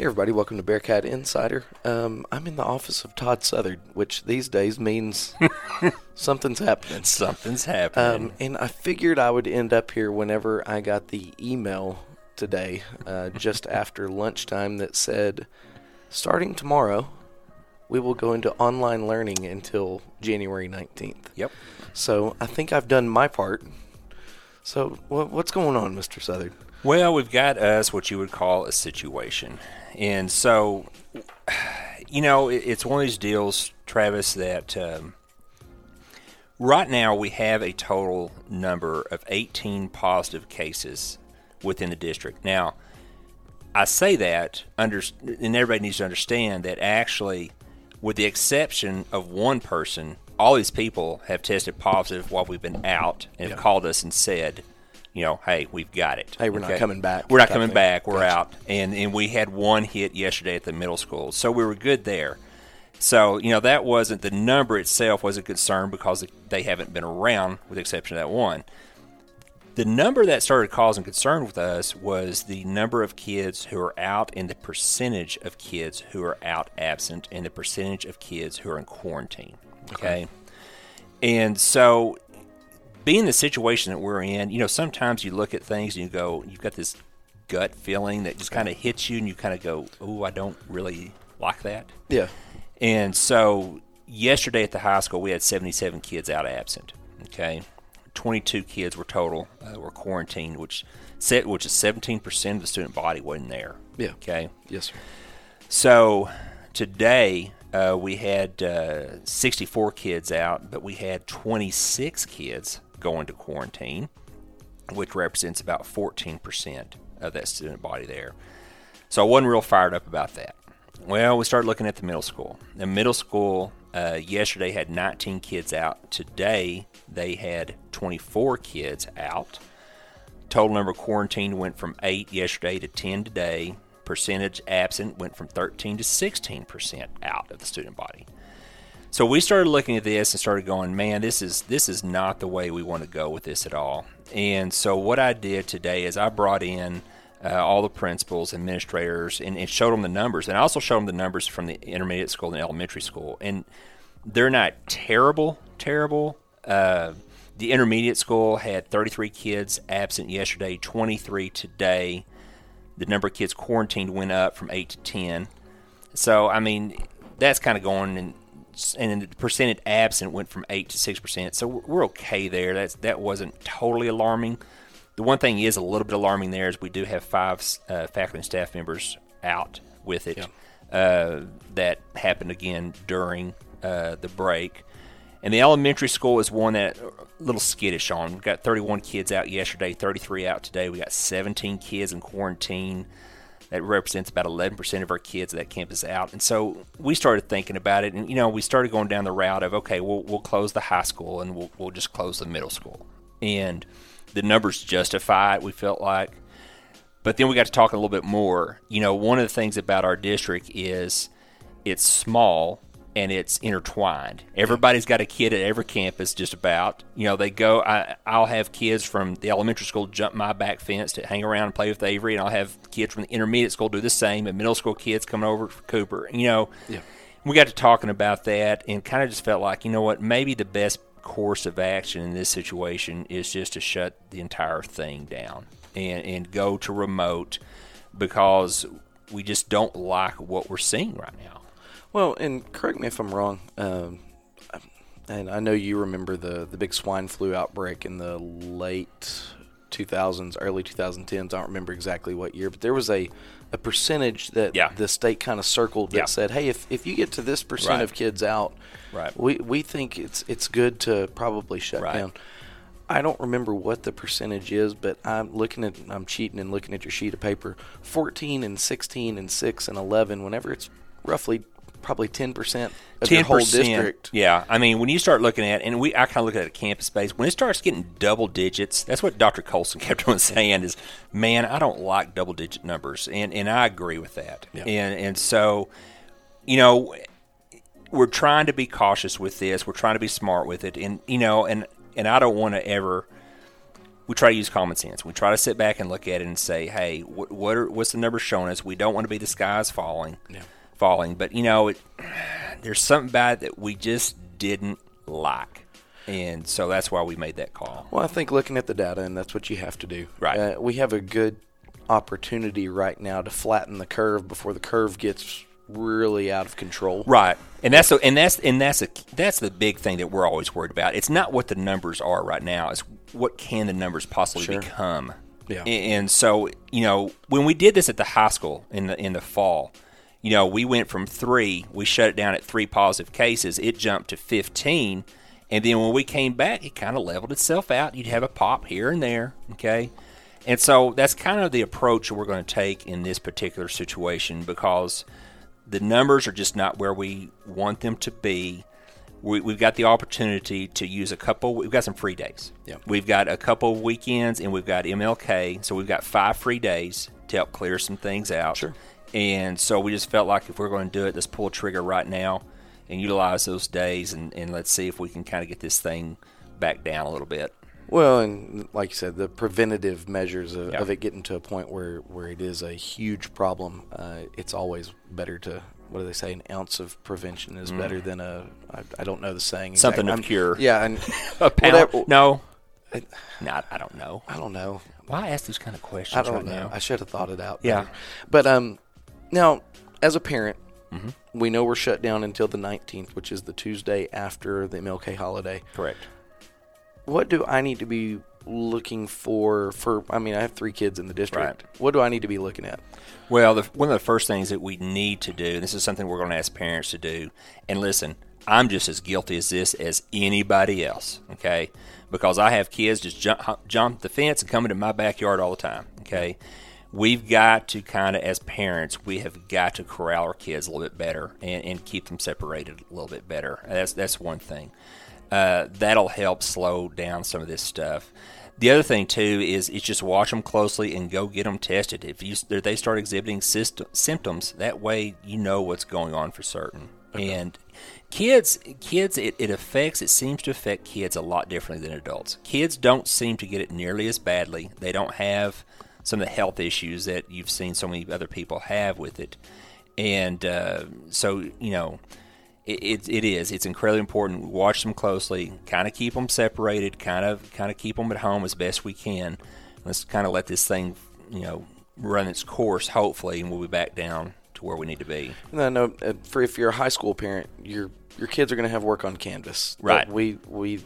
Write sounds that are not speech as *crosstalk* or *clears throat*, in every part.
Hey, everybody, welcome to Bearcat Insider. Um, I'm in the office of Todd Southard, which these days means *laughs* something's happening. Something's happening. Um, and I figured I would end up here whenever I got the email today, uh, just *laughs* after lunchtime, that said, starting tomorrow, we will go into online learning until January 19th. yep. So I think I've done my part. So wha what's going on, Mr. Southard? Well, we've got us what you would call a situation. And so, you know, it, it's one of these deals, Travis, that um, right now we have a total number of 18 positive cases within the district. Now, I say that, under, and everybody needs to understand that actually, with the exception of one person, all these people have tested positive while we've been out and have called us and said, you know, hey, we've got it. Hey, we're not coming back We're not coming thing. back. We're Gotcha. out. And and we had one hit yesterday at the middle school, so we were good there. So you know that wasn't the number itself was a concern because they haven't been around, with the exception of that one. The number that started causing concern with us was the number of kids who are out and the percentage of kids who are out absent and the percentage of kids who are in quarantine. Okay. And so, being the situation that we're in, you know, sometimes you look at things and you go, you've got this gut feeling that just kind of hits you and you kind of go, oh, I don't really like that. Yeah. And so yesterday at the high school, we had 77 kids out absent. Okay, 22 kids were total uh, were quarantined, which set which is 17 percent of the student body wasn't there. Yeah. Okay. Yes, sir. So today uh, we had uh, 64 kids out, but we had 26 kids going to quarantine, which represents about 14% of that student body there. So I wasn't real fired up about that. Well, we started looking at the middle school. The middle school uh, yesterday had 19 kids out. Today they had 24 kids out. Total number quarantined went from 8 yesterday to 10 today. Percentage absent went from 13 to 16% out of the student body. So we started looking at this and started going, man, this is this is not the way we want to go with this at all. And so what I did today is I brought in uh, all the principals, administrators, and, and showed them the numbers, and I also showed them the numbers from the intermediate school and elementary school, and they're not terrible, terrible. Uh, the intermediate school had 33 kids absent yesterday, 23 today. The number of kids quarantined went up from eight to 10. So I mean, that's kind of going and and the percentage absent went from eight to six percent. So we're okay there. That's that wasn't totally alarming. The one thing is a little bit alarming there is we do have five uh, faculty and staff members out with it. Uh, that happened again during uh, the break. And the elementary school is one that a little skittish on. We got 31 kids out yesterday, 33 out today. We got 17 kids in quarantine. That represents about 11% of our kids at that campus out. And so we started thinking about it. And, you know, we started going down the route of, okay, we'll, we'll close the high school and we'll, we'll just close the middle school. And the numbers justify it, we felt like. But then we got to talk a little bit more. You know, one of the things about our district is it's small and it's intertwined. Everybody's got a kid at every campus, just about. You know, they go. I, I'll have kids from the elementary school jump my back fence to hang around and play with Avery, and I'll have kids from the intermediate school do the same, and middle school kids coming over for Cooper. You know, Yeah. we got to talking about that, and kind of just felt like, you know what, maybe the best course of action in this situation is just to shut the entire thing down and and go to remote because we just don't like what we're seeing right now. Well, and correct me if I'm wrong. Um, and I know you remember the the big swine flu outbreak in the late 2000s, early 2010s. I don't remember exactly what year, but there was a a percentage that Yeah. the state kind of circled that Yeah. said, "Hey, if, if you get to this percent Right. of kids out, Right. we we think it's it's good to probably shut Right. down." I don't remember what the percentage is, but I'm looking at I'm cheating and looking at your sheet of paper. 14 and 16 and 6 and 11 whenever it's roughly probably 10% of your whole district. Yeah, I mean, when you start looking at, and we, I kind of look at it at campus base. When it starts getting double digits, that's what Dr. Colson *laughs* kept on saying is, man, I don't like double digit numbers, and and I agree with that. Yeah. And and so, you know, we're trying to be cautious with this. We're trying to be smart with it, and you know, and and I don't want to ever we try to use common sense. We try to sit back and look at it and say, hey, what, what are what's the number showing us? We don't want to be the skies falling, Yeah. Falling. But you know, it, there's something bad that we just didn't like, and so that's why we made that call. Well, I think looking at the data, and that's what you have to do. Right. Uh, we have a good opportunity right now to flatten the curve before the curve gets really out of control. Right, and that's the, and that's and that's a that's the big thing that we're always worried about. It's not what the numbers are right now; it's what can the numbers possibly Sure. become. Yeah. A- And so, you know, when we did this at the high school in the in the fall, you know, we went from three, we shut it down at three positive cases. It jumped to fifteen, and then when we came back, it kind of leveled itself out. You'd have a pop here and there, okay. And so that's kind of the approach we're going to take in this particular situation because the numbers are just not where we want them to be. We, we've got the opportunity to use a couple. We've got some free days. Yeah. We've got a couple of weekends, and we've got MLK, so we've got five free days to help clear some things out. Sure. And so we just felt like if we're going to do it, let's pull a trigger right now and utilize those days, and, and let's see if we can kind of get this thing back down a little bit. Well, and like you said, the preventative measures of, Yeah. of it getting to a point where, where it is a huge problem, uh, it's always better to, what do they say, an ounce of prevention is better than a, I, I don't know the saying. Mm. Something exactly. of cure. Yeah, and *laughs* A pound? whatever- no. I- No, I don't know. I don't know. Why ask those kind of questions I don't right know. now? I should have thought it out. Yeah. better. But um, now as a parent, Mm-hmm. we know we're shut down until the 19th, which is the Tuesday after the MLK holiday. Correct. What do I need to be looking for? For I mean, I have three kids in the district. Right. What do I need to be looking at? Well, the, one of the first things that we need to do, and this is something we're going to ask parents to do, and listen, I'm just as guilty as this as anybody else, okay? Because I have kids just jump, jump the fence and come into my backyard all the time, okay? We've got to kind of, as parents, we have got to corral our kids a little bit better and, and keep them separated a little bit better. That's that's one thing. Uh, that'll help slow down some of this stuff. The other thing too is is just watch them closely and go get them tested. If you if they start exhibiting syst- symptoms, that way you know what's going on for certain. And kids, kids, it, it affects. It seems to affect kids a lot differently than adults. Kids don't seem to get it nearly as badly. They don't have some of the health issues that you've seen so many other people have with it. And uh, so you know, it, it, it is. It's incredibly important. Watch them closely, kind of keep them separated, kind of kind of keep them at home as best we can. Let's kind of let this thing, you know, run its course. Hopefully, and we'll be back down to where we need to be. No, no. uh, For if you're a high school parent, your your kids are going to have work on Canvas. Right. But We we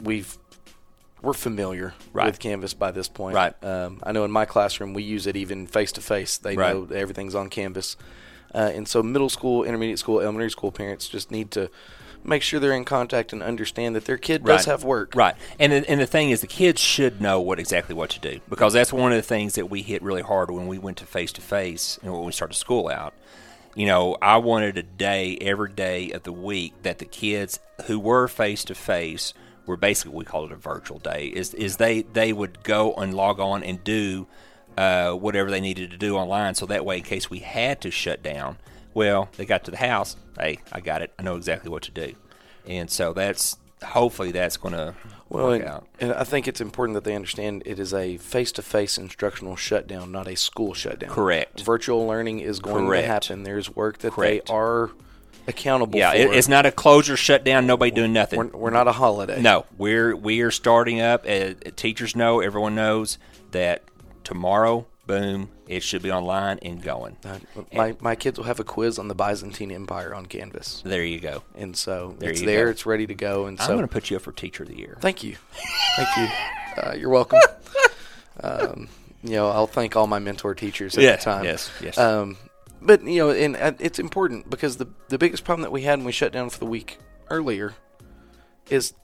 we've we're familiar Right. with Canvas by this point. Right. Um, I know in my classroom we use it even face to face. They Right. know everything's on Canvas, uh, and so middle school, intermediate school, elementary school parents just need to make sure they're in contact and understand that their kid does Right. have work. Right. And the, and the thing is, the kids should know what exactly what to do because that's one of the things that we hit really hard when we went to face to face and when we started school out. You know, I wanted a day every day of the week that the kids who were face to face were basically we call it a virtual day. Is is they they would go and log on and do uh, whatever they needed to do online, so that way in case we had to shut down, well, they got to the house. Hey, I got it. I know exactly what to do, and so that's hopefully that's going to Well, work and, out. and I think it's important that they understand it is a face-to-face instructional shutdown, not a school shutdown. Correct. Virtual learning is going Correct. to happen. There's work that Correct. they are accountable Yeah, for. it, it's not a closure shutdown. Nobody doing nothing. we're, we're not a holiday. No, we're we are starting up. Uh, teachers know, everyone knows that tomorrow, boom, it should be online and going. Uh, my, my kids will have a quiz on the Byzantine Empire on Canvas, There you go. and so There it's there. go. It's ready to go. And so I'm going to put you up for teacher of the year. thank you, thank you. *laughs* Uh, you're welcome. *laughs* um, you know, I'll thank all my mentor teachers at Yeah, the time. yes, yes. Um, but you know, and uh, it's important because the the biggest problem that we had when we shut down for the week earlier is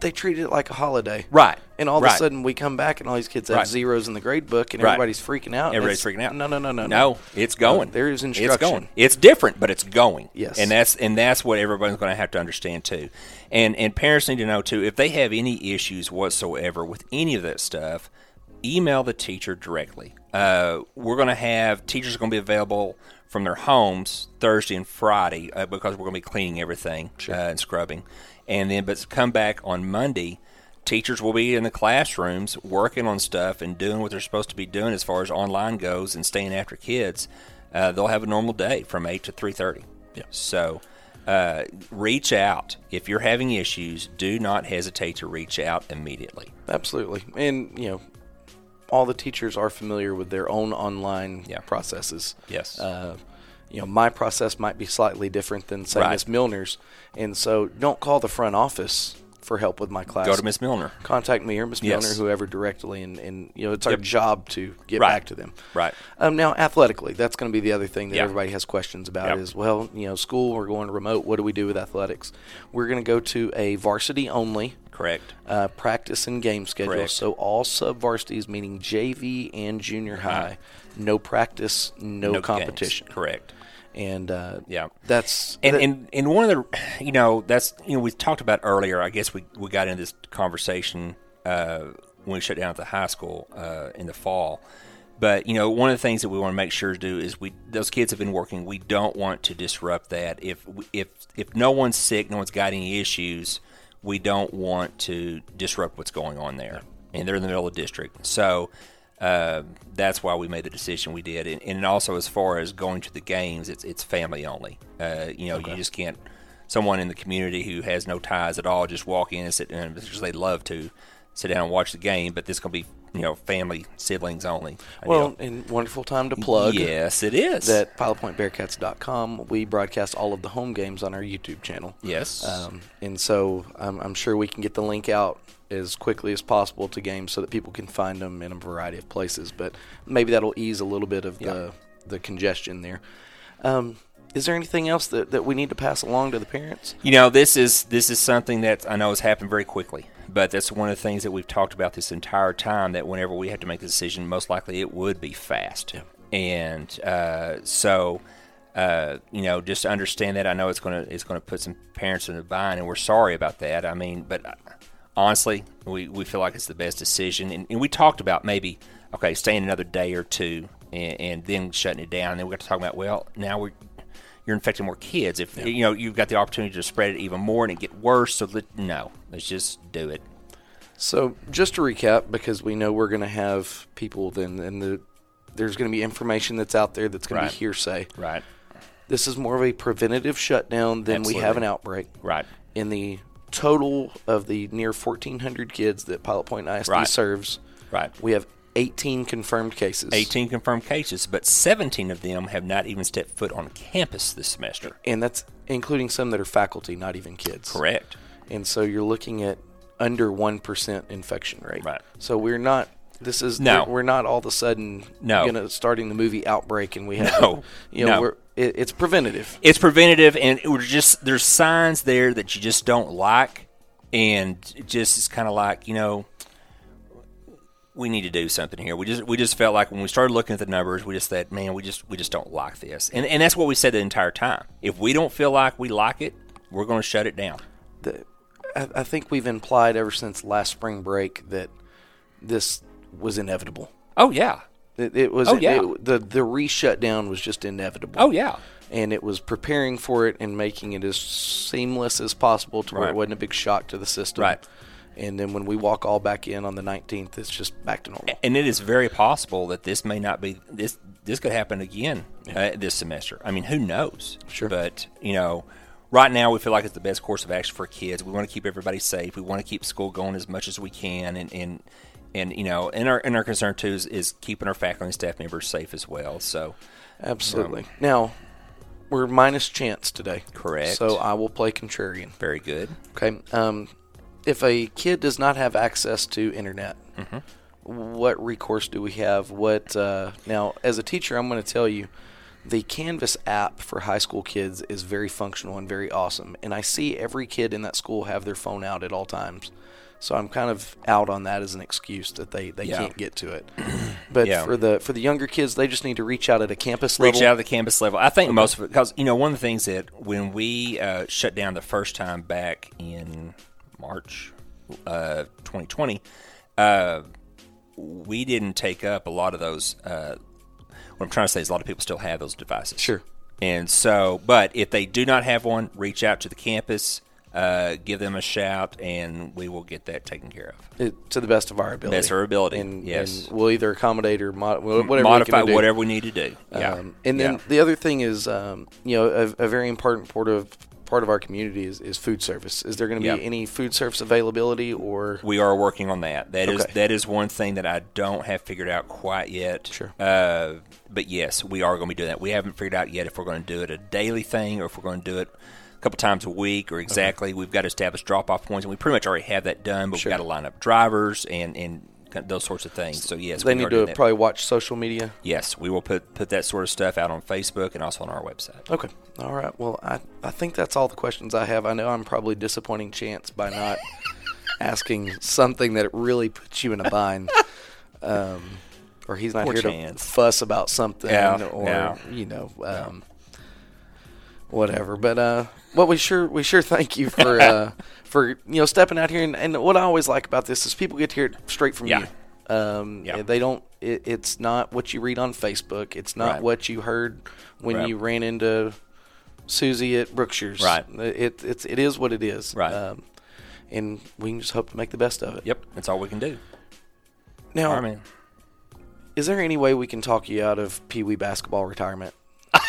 they treated it like a holiday. Right. And all of Right. a sudden, we come back and all these kids have Right. zeros in the grade book, and Right. everybody's freaking out. and Everybody's it's- freaking out. No, no, no, no, No, it's going. There is It's instruction. going. It's different, but it's going. Yes. and that's and that's what everybody's going to have to understand too. And and parents need to know too if they have any issues whatsoever with any of that stuff, email the teacher directly. Uh, we're going to have teachers are going to be available from their homes Thursday and Friday uh, because we're going to be cleaning everything uh, and scrubbing, and then but come back on Monday. teachers will be in the classrooms working on stuff and doing what they're supposed to be doing as far as online goes and staying after kids. Uh, they'll have a normal day from eight to three thirty. Yeah. So uh, reach out if you're having issues. Do not hesitate to reach out immediately. Absolutely. And, you know, all the teachers are familiar with their own online Yeah. processes. Yes. Uh, you know, my process might be slightly different than, say, Right. Miss Milner's. And so don't call the front office for help with my class. Go to Miss Milner. Contact me or Miss Yes. Milner, whoever directly, and, and you know, it's our Yep. job to get Right. back to them. Right. Um, now, athletically, that's going to be the other thing that Yeah. everybody has questions about Yep. is, well, you know, school, we're going remote. What do we do with athletics? We're going to go to a varsity only Correct. uh, practice and game schedule. Correct. So all sub varsities, meaning JV and junior high, no practice, no, games. competition. Correct. And uh, Yeah. that's And, that- and and one of the you know that's you know we talked about earlier. I guess we we got into this conversation uh, when we shut down at the high school uh, in the fall. But you know one of the things that we want to make sure to do is we those kids have been working. We don't want to disrupt that. If if if no one's sick, no one's got any issues, we don't want to disrupt what's going on there. And they're in the middle of the district, so uh, that's why we made the decision we did. And, and also, as far as going to the games, it's it's family only. Uh, you know, you just can't someone in the community who has no ties at all just walk in and sit down because they love to sit down and watch the game. But this is going to be you know family siblings only. well, deal. and wonderful time to plug. yes, it is. That pilotpointbearcats.com, we broadcast all of the home games on our YouTube channel. yes, Um, and so I'm, I'm sure we can get the link out as quickly as possible to games so that people can find them in a variety of places. But maybe that'll ease a little bit of the, the congestion there. Um, is there anything else that, that we need to pass along to the parents? You know, this is this is something that I know has happened very quickly, but that's one of the things that we've talked about this entire time. That whenever we have to make a decision, most likely it would be fast. And uh, so, uh, you know, just to understand that. I know it's gonna it's gonna put some parents in a bind, and we're sorry about that. I mean, but uh, honestly, we, we feel like it's the best decision. And, and we talked about maybe okay, staying another day or two, and, and then shutting it down. And then we got to talk about well, now we're you're infecting more kids. If you know you've got the opportunity to spread it even more and it get worse, so let, no, let's just do it. So just to recap, because we know we're going to have people then, and the there's going to be information that's out there that's going to be hearsay. Right, This is more of a preventative shutdown than we have an outbreak. right, In the total of the near 1,400 kids that Pilot Point ISD Right. serves, right. we have 18 confirmed cases. 18 confirmed cases, but 17 of them have not even stepped foot on campus this semester. And that's including some that are faculty, not even kids. Correct. And so you're looking at under 1% infection rate. Right. So we're not. This is No. we're, not all of a sudden No. gonna starting the movie Outbreak and we have No. you know No. we're it, it's preventative It's preventative, and we're just there's signs there that you just don't like, and it just it's kind of like you know we need to do something here. We just we just felt like when we started looking at the numbers, we just said, man, we just we just don't like this, and and that's what we said the entire time. If we don't feel like we like it, we're going to shut it down. the, I, I think we've implied ever since last spring break that this was inevitable. Oh yeah, It, it was Oh, yeah. it- the the re-shut down was just inevitable. oh yeah, and it was preparing for it and making it as seamless as possible to where it wasn't a big shock to the system. Right. And then when we walk all back in on the 19th, it's just back to normal. and it is very possible that this may not be this. This could happen again uh, this semester. I mean, who knows? Sure. But you know, right now we feel like it's the best course of action for kids. We want to keep everybody safe. We want to keep school going as much as we can, and and and you know, and our and our concern too is, is keeping our faculty and staff members safe as well. So Absolutely. Now, we're minus chance today. Correct. So I will play contrarian. very good. Okay. Um, if a kid does not have access to internet, Mm-hmm. what recourse do we have? What uh, now? As a teacher, I'm going to tell you, the Canvas app for high school kids is very functional and very awesome. And I see every kid in that school have their phone out at all times. So I'm kind of out on that as an excuse that they, they Yeah. can't get to it. *clears throat* But Yeah. for the for the younger kids, they just need to reach out at a campus level. reach out at the campus level. I think most of it because you know one of the things that when we uh, shut down the first time back in March uh, 2020, uh, we didn't take up a lot of those. Uh, what I'm trying to say is a lot of people still have those devices. Sure. And so, but if they do not have one, reach out to the campus. uh, give them a shout, and we will get that taken care of. It, to the best of our ability. Best of our ability, And, yes. and we'll either accommodate or mod- whatever we Modify do. whatever we need to do. Yeah. Um, and then Yeah. the other thing is, um, you know, a, a very important part of part of our community is, is food service. Is there going to be any food service availability or? we are working on that. That is Okay. that is one thing that I don't have figured out quite yet. Sure. Uh, but yes, we are going to be doing that. We haven't figured out yet if we're going to do it a daily thing or if we're going to do it a couple times a week or exactly. We've got to establish drop off points, and we pretty much already have that done. But Sure. we've got to line up drivers and and those sorts of things. So yes, they need to probably watch social media. Yes, we will put put that sort of stuff out on Facebook and also on our website. Okay. All right. Well, I, I think that's all the questions I have. I know I'm probably disappointing Chance by not *laughs* asking something that really puts you in a bind. *laughs* Um, or he's not Poor here Chance. to fuss about something Yeah, or, yeah. you know, um, whatever. But uh, well, we sure we sure thank you for *laughs* uh, for you know stepping out here. And, and what I always like about this is people get to hear it straight from Yeah. you. Um, Yeah. They don't. It, it's not what you read on Facebook. It's not Right. what you heard when Right. you ran into Susie at Brookshire's. Right. It it's it is what it is. Right. Um, and we can just hope to make the best of it. Yep, that's all we can do. Now, right, man. is there any way we can talk you out of Pee Wee basketball retirement?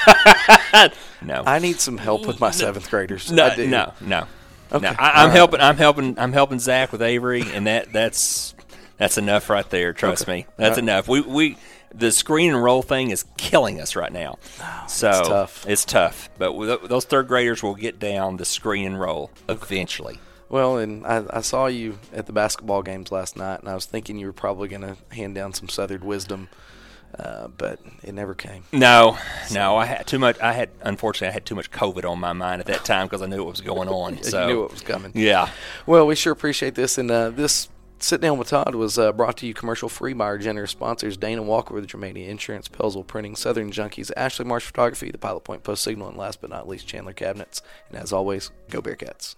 *laughs* No, I need some help with my seventh graders. No, I do. no, no. Okay. No, I, I'm All right. helping. I'm helping. I'm helping Zach with Avery, and that that's that's enough right there. Trust Okay. me, that's right. enough. We we the screen and roll thing is killing us right now. Ah, so it's tough. It's tough, but those third graders will get down the screen and roll eventually. Well, and I, I saw you at the basketball games last night, and I was thinking you were probably going to hand down some Southern wisdom, uh, but it never came. No, no, I had too much. I had unfortunately I had too much COVID on my mind at that time because I knew what was going on. *laughs* So you knew what was coming. yeah. Well, we sure appreciate this. And uh, this Sit Down with Todd was uh, brought to you commercial free by our generous sponsors Dana Walker with Germania Insurance, Pellsville Printing, Southern Junkies, Ashley Marsh Photography, the Pilot Point Post Signal, and last but not least, Chandler Cabinets. And as always, go Bearcats.